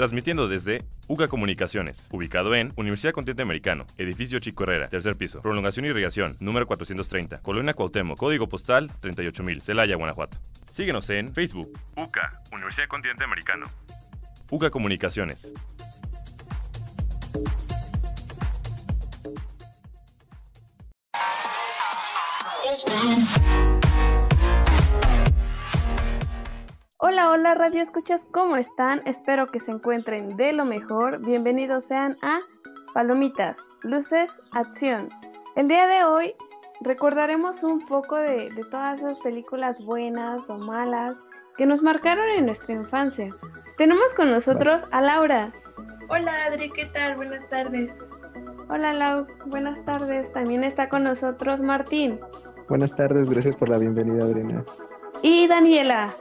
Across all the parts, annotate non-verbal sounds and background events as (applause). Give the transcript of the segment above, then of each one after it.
Transmitiendo desde UCA Comunicaciones, ubicado en Universidad Continente Americano, edificio Chico Herrera, tercer piso, prolongación y irrigación, número 430, Colonia Cuauhtémoc, código postal 38000, Celaya, Guanajuato. Síguenos en Facebook, UCA, Universidad Continente Americano. UCA Comunicaciones. Hola, hola Radio Escuchas, ¿cómo están? Espero que se encuentren de lo mejor. Bienvenidos sean a Palomitas, Luces, Acción. El día de hoy recordaremos un poco de, de todas esas películas buenas o malas que nos marcaron en nuestra infancia. Tenemos con nosotros a Laura. Hola Adri, ¿qué tal? Buenas tardes. Hola Lau, buenas tardes. También está con nosotros Martín. Buenas tardes, gracias por la bienvenida Adriana. Y Daniela.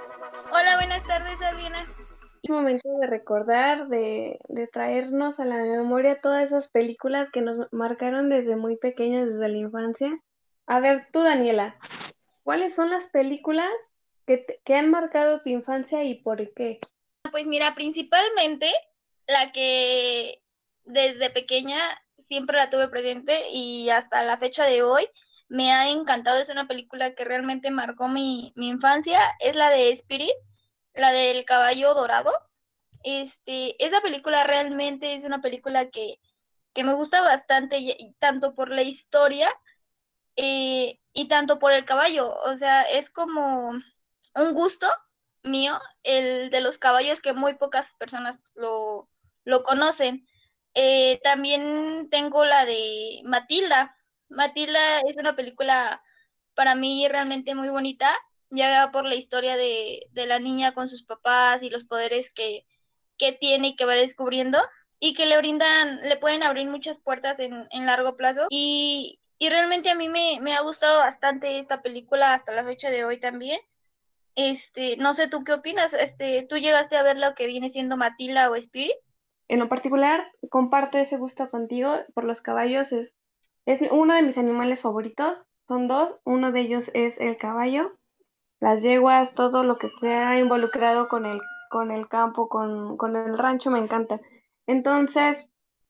Tardes, Adriana. Es momento de recordar, de, de, traernos a la memoria todas esas películas que nos marcaron desde muy pequeños, desde la infancia. A ver, tú, Daniela, ¿cuáles son las películas que, te, que han marcado tu infancia y por qué? Pues mira, principalmente la que desde pequeña siempre la tuve presente y hasta la fecha de hoy me ha encantado, es una película que realmente marcó mi, mi infancia, es la de Spirit, la del caballo dorado. Este, esa película realmente es una película que, que me gusta bastante, tanto por la historia eh, y tanto por el caballo. O sea, es como un gusto mío, el de los caballos que muy pocas personas lo, lo conocen. Eh, también tengo la de Matilda, Matilda es una película para mí realmente muy bonita, ya por la historia de, de la niña con sus papás y los poderes que, que, tiene y que va descubriendo y que le brindan, le pueden abrir muchas puertas en, en largo plazo. Y, y, realmente a mí me, me ha gustado bastante esta película hasta la fecha de hoy también. Este, no sé tú qué opinas, este, ¿tú llegaste a ver lo que viene siendo Matilda o Spirit? En lo particular, comparto ese gusto contigo por los caballos, es es uno de mis animales favoritos. Son dos. Uno de ellos es el caballo. Las yeguas, todo lo que esté involucrado con el, con el campo, con, con el rancho, me encanta. Entonces,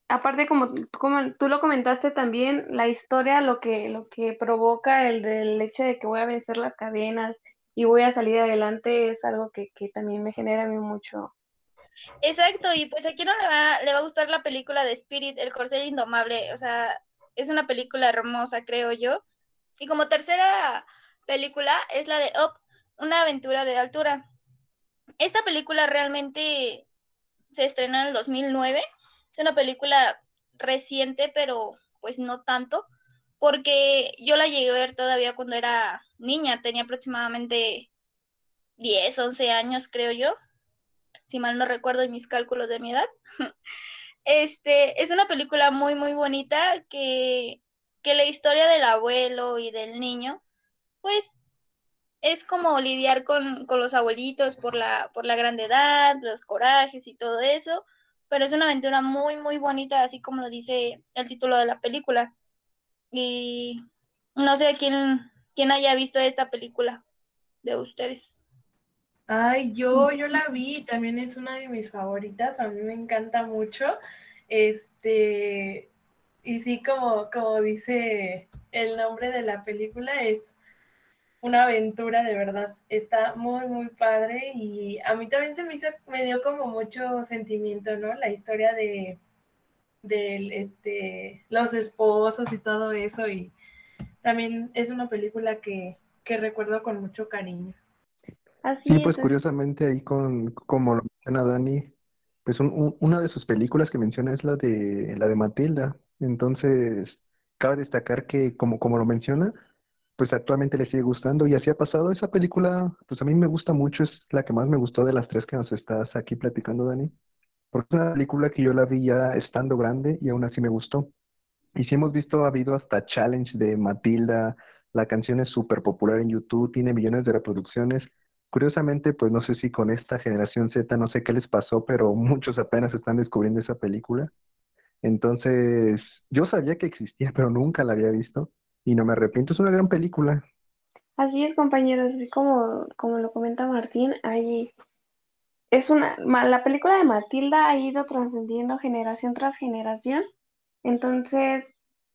aparte como, como, tú lo comentaste también, la historia, lo que, lo que provoca el del hecho de que voy a vencer las cadenas y voy a salir adelante es algo que, que también me genera a mí mucho. Exacto, y pues a quién no le va, le va a gustar la película de Spirit, el corcel indomable, o sea, es una película hermosa, creo yo. Y como tercera película es la de Up, una aventura de altura. Esta película realmente se estrenó en el 2009. Es una película reciente, pero pues no tanto, porque yo la llegué a ver todavía cuando era niña, tenía aproximadamente 10, 11 años, creo yo, si mal no recuerdo en mis cálculos de mi edad. (laughs) Este, es una película muy, muy bonita que, que la historia del abuelo y del niño, pues es como lidiar con, con, los abuelitos por la, por la grande edad, los corajes y todo eso, pero es una aventura muy, muy bonita, así como lo dice el título de la película. Y no sé quién, quién haya visto esta película de ustedes. Ay, yo, yo la vi, también es una de mis favoritas, a mí me encanta mucho. Este, y sí, como, como dice el nombre de la película, es una aventura de verdad. Está muy, muy padre y a mí también se me hizo, me dio como mucho sentimiento, ¿no? La historia de, de este, los esposos y todo eso y también es una película que, que recuerdo con mucho cariño. Así sí, es, pues es- curiosamente ahí con, como lo menciona Dani, pues un- un- una de sus películas que menciona es la de la de Matilda. Entonces, cabe destacar que como, como lo menciona, pues actualmente le sigue gustando y así ha pasado. Esa película, pues a mí me gusta mucho, es la que más me gustó de las tres que nos estás aquí platicando, Dani, porque es una película que yo la vi ya estando grande y aún así me gustó. Y si hemos visto, ha habido hasta challenge de Matilda, la canción es súper popular en YouTube, tiene millones de reproducciones. Curiosamente, pues no sé si con esta generación Z, no sé qué les pasó, pero (laughs) muchos apenas están descubriendo esa película. Entonces, yo sabía que existía, pero nunca la había visto y no me arrepiento. Es una gran película. Así es, compañeros, así como, como lo comenta Martín, hay es una, la película de Matilda ha ido trascendiendo generación tras generación, entonces,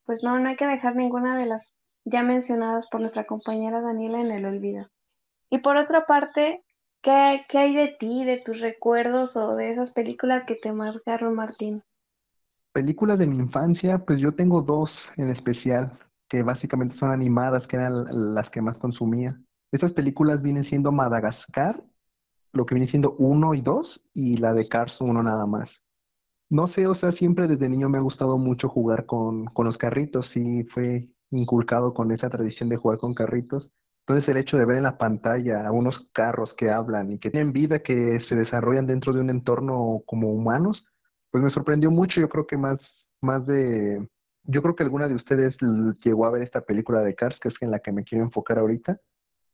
pues no, no hay que dejar ninguna de las ya mencionadas por nuestra compañera Daniela en el olvido. Y por otra parte, ¿qué, qué hay de ti, de tus recuerdos o de esas películas que te marcaron, Martín? Películas de mi infancia, pues yo tengo dos en especial, que básicamente son animadas, que eran las que más consumía. Estas películas vienen siendo Madagascar, lo que viene siendo uno y dos, y la de Cars uno nada más. No sé, o sea, siempre desde niño me ha gustado mucho jugar con, con los carritos, sí fue inculcado con esa tradición de jugar con carritos. Entonces el hecho de ver en la pantalla a unos carros que hablan y que tienen vida, que se desarrollan dentro de un entorno como humanos, pues me sorprendió mucho. Yo creo que más, más de, yo creo que alguna de ustedes llegó a ver esta película de Cars, que es en la que me quiero enfocar ahorita.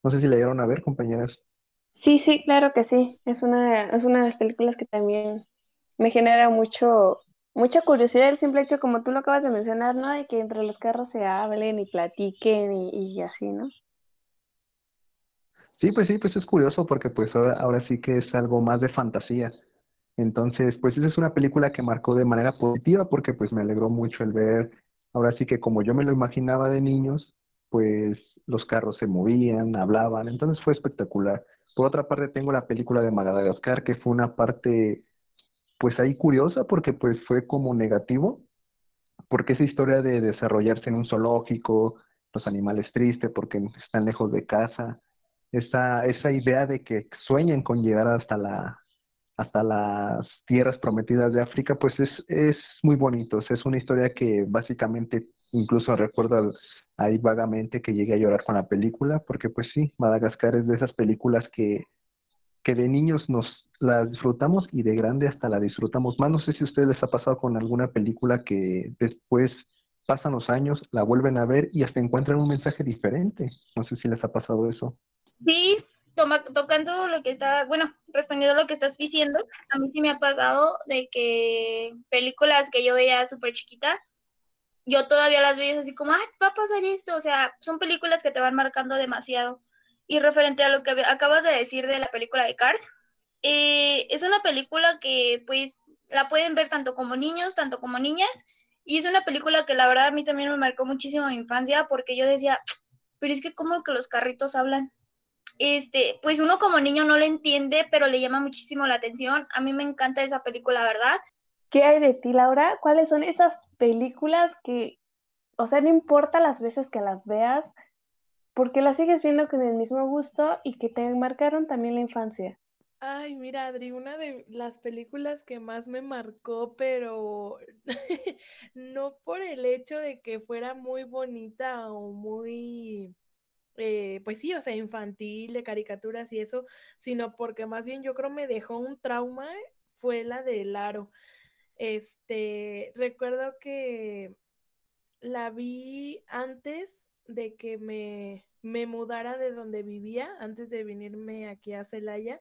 No sé si la dieron a ver, compañeras. Sí, sí, claro que sí. Es una, es una de las películas que también me genera mucho, mucha curiosidad el simple hecho, como tú lo acabas de mencionar, ¿no? De que entre los carros se hablen y platiquen y, y así, ¿no? Sí, pues sí, pues es curioso porque pues ahora, ahora sí que es algo más de fantasía. Entonces, pues esa es una película que marcó de manera positiva porque pues me alegró mucho el ver, ahora sí que como yo me lo imaginaba de niños, pues los carros se movían, hablaban, entonces fue espectacular. Por otra parte tengo la película de Madagascar que fue una parte pues ahí curiosa porque pues fue como negativo, porque esa historia de desarrollarse en un zoológico, los animales tristes porque están lejos de casa, esa, esa idea de que sueñan con llegar hasta la hasta las tierras prometidas de África, pues es, es muy bonito. es una historia que básicamente incluso recuerdo ahí vagamente que llegué a llorar con la película, porque pues sí, Madagascar es de esas películas que, que de niños nos las disfrutamos y de grande hasta la disfrutamos más. No sé si a ustedes les ha pasado con alguna película que después pasan los años, la vuelven a ver y hasta encuentran un mensaje diferente. No sé si les ha pasado eso. Sí, tocando lo que está, bueno, respondiendo a lo que estás diciendo, a mí sí me ha pasado de que películas que yo veía súper chiquita, yo todavía las veo así como, ay, va a pasar esto, o sea, son películas que te van marcando demasiado. Y referente a lo que acabas de decir de la película de Cars, eh, es una película que pues la pueden ver tanto como niños, tanto como niñas, y es una película que la verdad a mí también me marcó muchísimo mi infancia porque yo decía, pero es que como que los carritos hablan este, pues uno como niño no lo entiende, pero le llama muchísimo la atención. A mí me encanta esa película, ¿verdad? ¿Qué hay de ti, Laura? ¿Cuáles son esas películas que, o sea, no importa las veces que las veas, porque las sigues viendo con el mismo gusto y que te marcaron también la infancia? Ay, mira, Adri, una de las películas que más me marcó, pero (laughs) no por el hecho de que fuera muy bonita o muy eh, pues sí, o sea, infantil, de caricaturas y eso, sino porque más bien yo creo me dejó un trauma, fue la de Laro. Este, recuerdo que la vi antes de que me, me mudara de donde vivía, antes de venirme aquí a Celaya.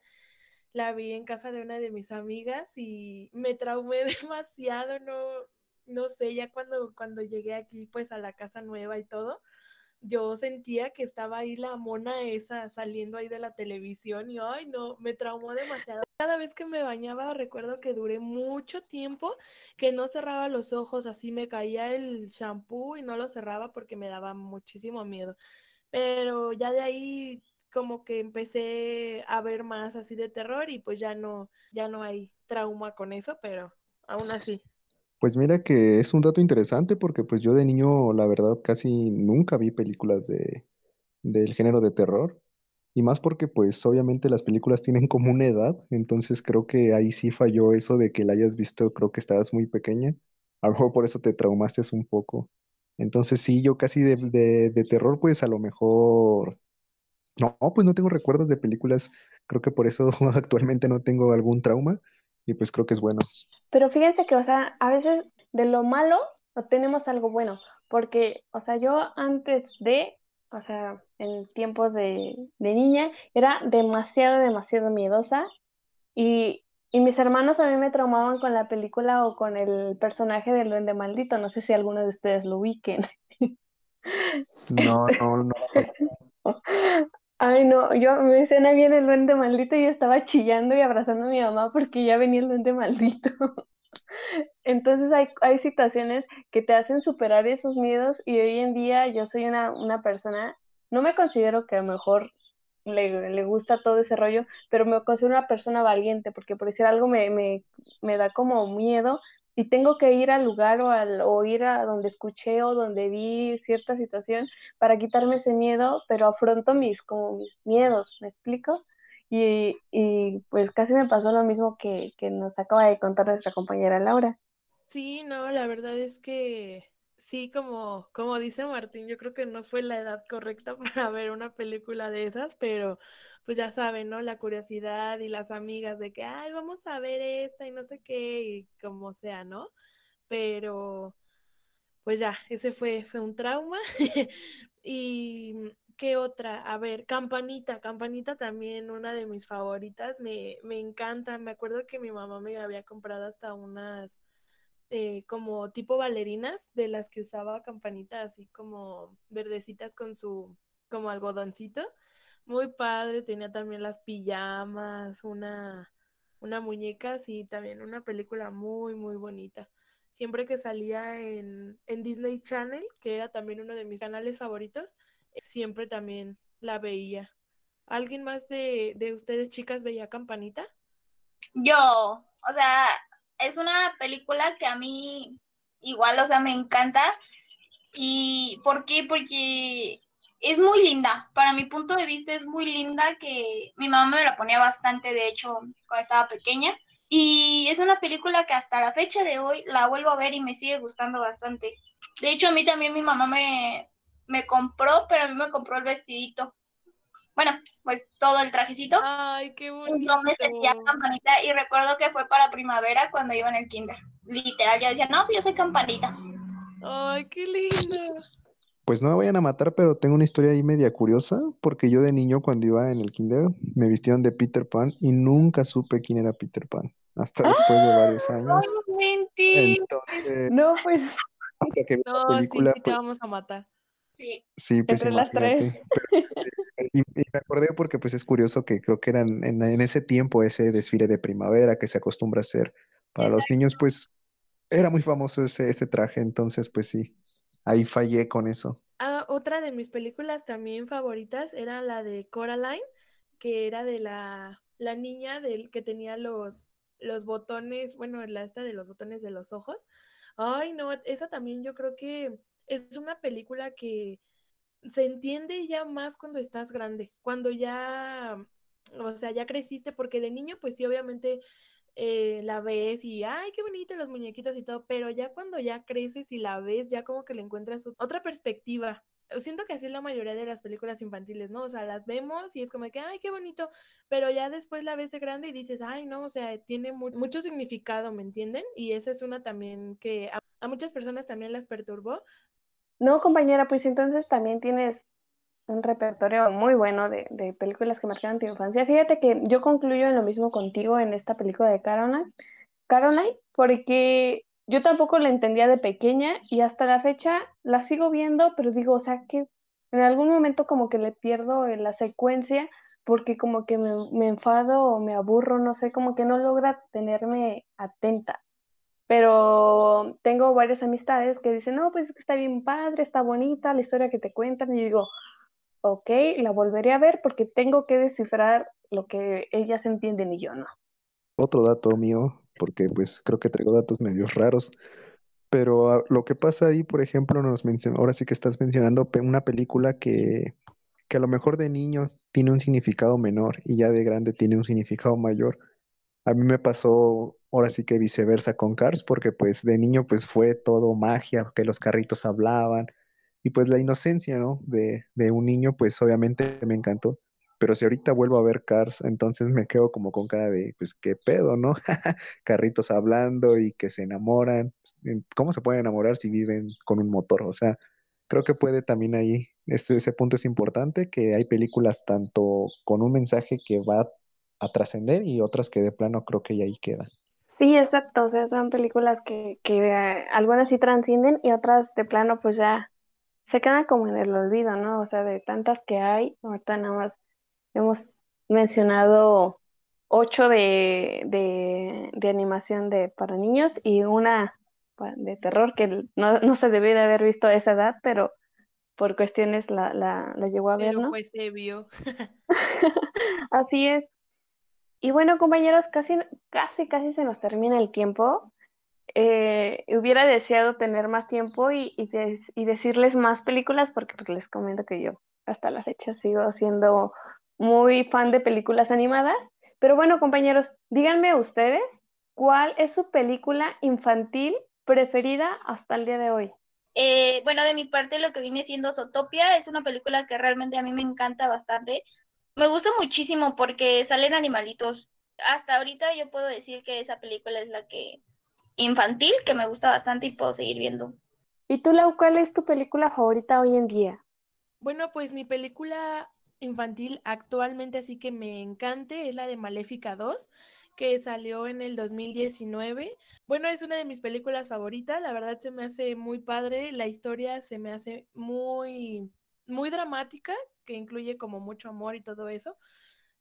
La vi en casa de una de mis amigas y me traumé (laughs) demasiado, no, no sé, ya cuando, cuando llegué aquí pues a la casa nueva y todo, yo sentía que estaba ahí la mona esa saliendo ahí de la televisión y ay no, me traumó demasiado. Cada vez que me bañaba recuerdo que duré mucho tiempo que no cerraba los ojos, así me caía el shampoo y no lo cerraba porque me daba muchísimo miedo. Pero ya de ahí como que empecé a ver más así de terror y pues ya no, ya no hay trauma con eso, pero aún así. Pues mira que es un dato interesante porque pues yo de niño la verdad casi nunca vi películas de, del género de terror y más porque pues obviamente las películas tienen como una edad, entonces creo que ahí sí falló eso de que la hayas visto, creo que estabas muy pequeña, a lo mejor por eso te traumaste un poco. Entonces sí, yo casi de, de, de terror pues a lo mejor... No, pues no tengo recuerdos de películas, creo que por eso (laughs) actualmente no tengo algún trauma y pues creo que es bueno. Pero fíjense que, o sea, a veces de lo malo obtenemos algo bueno, porque, o sea, yo antes de, o sea, en tiempos de, niña, era demasiado, demasiado miedosa y, y mis hermanos a mí me traumaban con la película o con el personaje del duende maldito, no sé si alguno de ustedes lo ubiquen. No, (laughs) no, no. (laughs) Ay, no, yo me escena bien el duende maldito y yo estaba chillando y abrazando a mi mamá porque ya venía el duende maldito. (laughs) Entonces hay, hay situaciones que te hacen superar esos miedos y hoy en día yo soy una, una persona, no me considero que a lo mejor le, le gusta todo ese rollo, pero me considero una persona valiente porque por decir algo me, me, me da como miedo y tengo que ir al lugar o, al, o ir a donde escuché o donde vi cierta situación para quitarme ese miedo, pero afronto mis, como mis miedos, ¿me explico? Y, y pues casi me pasó lo mismo que, que nos acaba de contar nuestra compañera Laura. Sí, no, la verdad es que sí, como, como dice Martín, yo creo que no fue la edad correcta (laughs) para ver una película de esas, pero pues ya saben, ¿no? La curiosidad y las amigas de que, ay, vamos a ver esta y no sé qué, y como sea, ¿no? Pero, pues ya, ese fue, fue un trauma. (laughs) y, ¿qué otra? A ver, Campanita, Campanita también, una de mis favoritas, me, me encanta. Me acuerdo que mi mamá me había comprado hasta unas eh, como tipo bailarinas de las que usaba Campanita, así como verdecitas con su como algodoncito muy padre, tenía también las pijamas, una, una muñeca, y también una película muy, muy bonita. Siempre que salía en, en Disney Channel, que era también uno de mis canales favoritos, siempre también la veía. ¿Alguien más de, de ustedes, chicas, veía Campanita? Yo, o sea, es una película que a mí igual, o sea, me encanta. ¿Y por qué? Porque es muy linda. Para mi punto de vista es muy linda que mi mamá me la ponía bastante, de hecho, cuando estaba pequeña. Y es una película que hasta la fecha de hoy la vuelvo a ver y me sigue gustando bastante. De hecho, a mí también mi mamá me, me compró, pero a mí me compró el vestidito. Bueno, pues todo el trajecito. Ay, qué bonito. Yo me sentía campanita y recuerdo que fue para primavera cuando iba en el kinder. Literal, yo decía, no, yo soy campanita. Ay, qué lindo. Pues no me vayan a matar, pero tengo una historia ahí media curiosa, porque yo de niño cuando iba en el kinder me vistieron de Peter Pan y nunca supe quién era Peter Pan, hasta después de varios años. Entonces, no, pues. Hasta que no, película, sí, sí, te pues vamos a matar. Sí. Sí, pues Entre las tres. y, y, me acordé porque pues es curioso que creo que eran en, en, ese tiempo ese desfile de primavera que se acostumbra a hacer para Exacto. los niños, pues era muy famoso ese, ese traje, entonces pues sí, ahí fallé con eso. Ah, otra de mis películas también favoritas era la de Coraline, que era de la, la niña del que tenía los, los botones, bueno, la esta de los botones de los ojos. Ay, no, esa también yo creo que es una película que se entiende ya más cuando estás grande, cuando ya, o sea, ya creciste, porque de niño, pues sí, obviamente eh, la ves y, ay, qué bonito los muñequitos y todo, pero ya cuando ya creces y la ves, ya como que le encuentras otra perspectiva. Siento que así es la mayoría de las películas infantiles, ¿no? O sea, las vemos y es como que, ay, qué bonito, pero ya después la ves de grande y dices, ay, no, o sea, tiene mu mucho significado, ¿me entienden? Y esa es una también que a, a muchas personas también las perturbó. No, compañera, pues entonces también tienes un repertorio muy bueno de, de, películas que marcaron tu infancia. Fíjate que yo concluyo en lo mismo contigo en esta película de Caroline, Caroline, porque yo tampoco la entendía de pequeña y hasta la fecha la sigo viendo, pero digo, o sea, que en algún momento como que le pierdo la secuencia porque como que me, me enfado o me aburro, no sé, como que no logra tenerme atenta pero tengo varias amistades que dicen, no, pues está bien padre, está bonita la historia que te cuentan, y yo digo, ok, la volveré a ver porque tengo que descifrar lo que ellas entienden y yo no. Otro dato mío, porque pues creo que traigo datos medios raros, pero uh, lo que pasa ahí, por ejemplo, nos ahora sí que estás mencionando una película que, que a lo mejor de niño tiene un significado menor y ya de grande tiene un significado mayor. A mí me pasó ahora sí que viceversa con Cars, porque pues de niño pues fue todo magia, que los carritos hablaban, y pues la inocencia, ¿no? De, de un niño, pues obviamente me encantó. Pero si ahorita vuelvo a ver Cars, entonces me quedo como con cara de, pues, qué pedo, ¿no? (laughs) Carritos hablando y que se enamoran. ¿Cómo se pueden enamorar si viven con un motor? O sea, creo que puede también ahí, ese, ese punto es importante, que hay películas tanto con un mensaje que va a trascender y otras que de plano creo que ya ahí quedan. Sí, exacto, o sea, son películas que, que eh, algunas sí transcienden y otras de plano pues ya se quedan como en el olvido, ¿no? O sea, de tantas que hay, ahorita nada más hemos mencionado ocho de, de, de animación de, para niños y una de terror que no, no se de haber visto a esa edad, pero por cuestiones la, la, la llegó a ver, Pero ¿no? pues se vio. (laughs) Así es. Y bueno, compañeros, casi, casi, casi se nos termina el tiempo. Eh, hubiera deseado tener más tiempo y, y, de- y decirles más películas porque pues, les comento que yo hasta la fecha sigo siendo muy fan de películas animadas. Pero bueno, compañeros, díganme ustedes, ¿cuál es su película infantil preferida hasta el día de hoy? Eh, bueno, de mi parte, lo que viene siendo Zootopia es una película que realmente a mí me encanta bastante. Me gusta muchísimo porque salen animalitos. Hasta ahorita yo puedo decir que esa película es la que infantil, que me gusta bastante y puedo seguir viendo. ¿Y tú, Lau, cuál es tu película favorita hoy en día? Bueno, pues mi película infantil actualmente así que me encante es la de Maléfica 2, que salió en el 2019. Bueno, es una de mis películas favoritas, la verdad se me hace muy padre, la historia se me hace muy, muy dramática, que incluye como mucho amor y todo eso.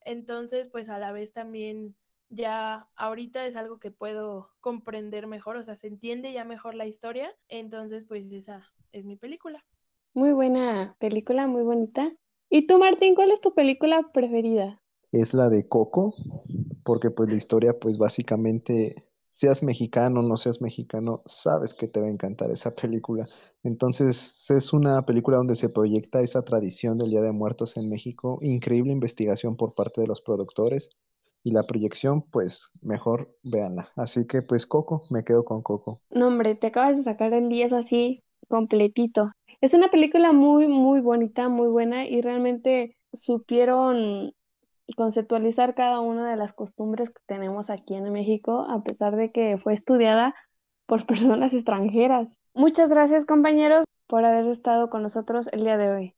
Entonces, pues a la vez también ya ahorita es algo que puedo comprender mejor, o sea, se entiende ya mejor la historia, entonces pues esa es mi película. Muy buena película, muy bonita. ¿Y tú, Martín, cuál es tu película preferida? Es la de Coco, porque pues la historia pues básicamente, seas mexicano o no seas mexicano, sabes que te va a encantar esa película. Entonces es una película donde se proyecta esa tradición del Día de Muertos en México, increíble investigación por parte de los productores y la proyección pues mejor véanla. Así que pues Coco, me quedo con Coco. No, hombre, te acabas de sacar el 10 así completito. Es una película muy, muy bonita, muy buena y realmente supieron conceptualizar cada una de las costumbres que tenemos aquí en México, a pesar de que fue estudiada por (laughs) personas extranjeras. Muchas gracias, compañeros, por haber estado con nosotros el día de hoy.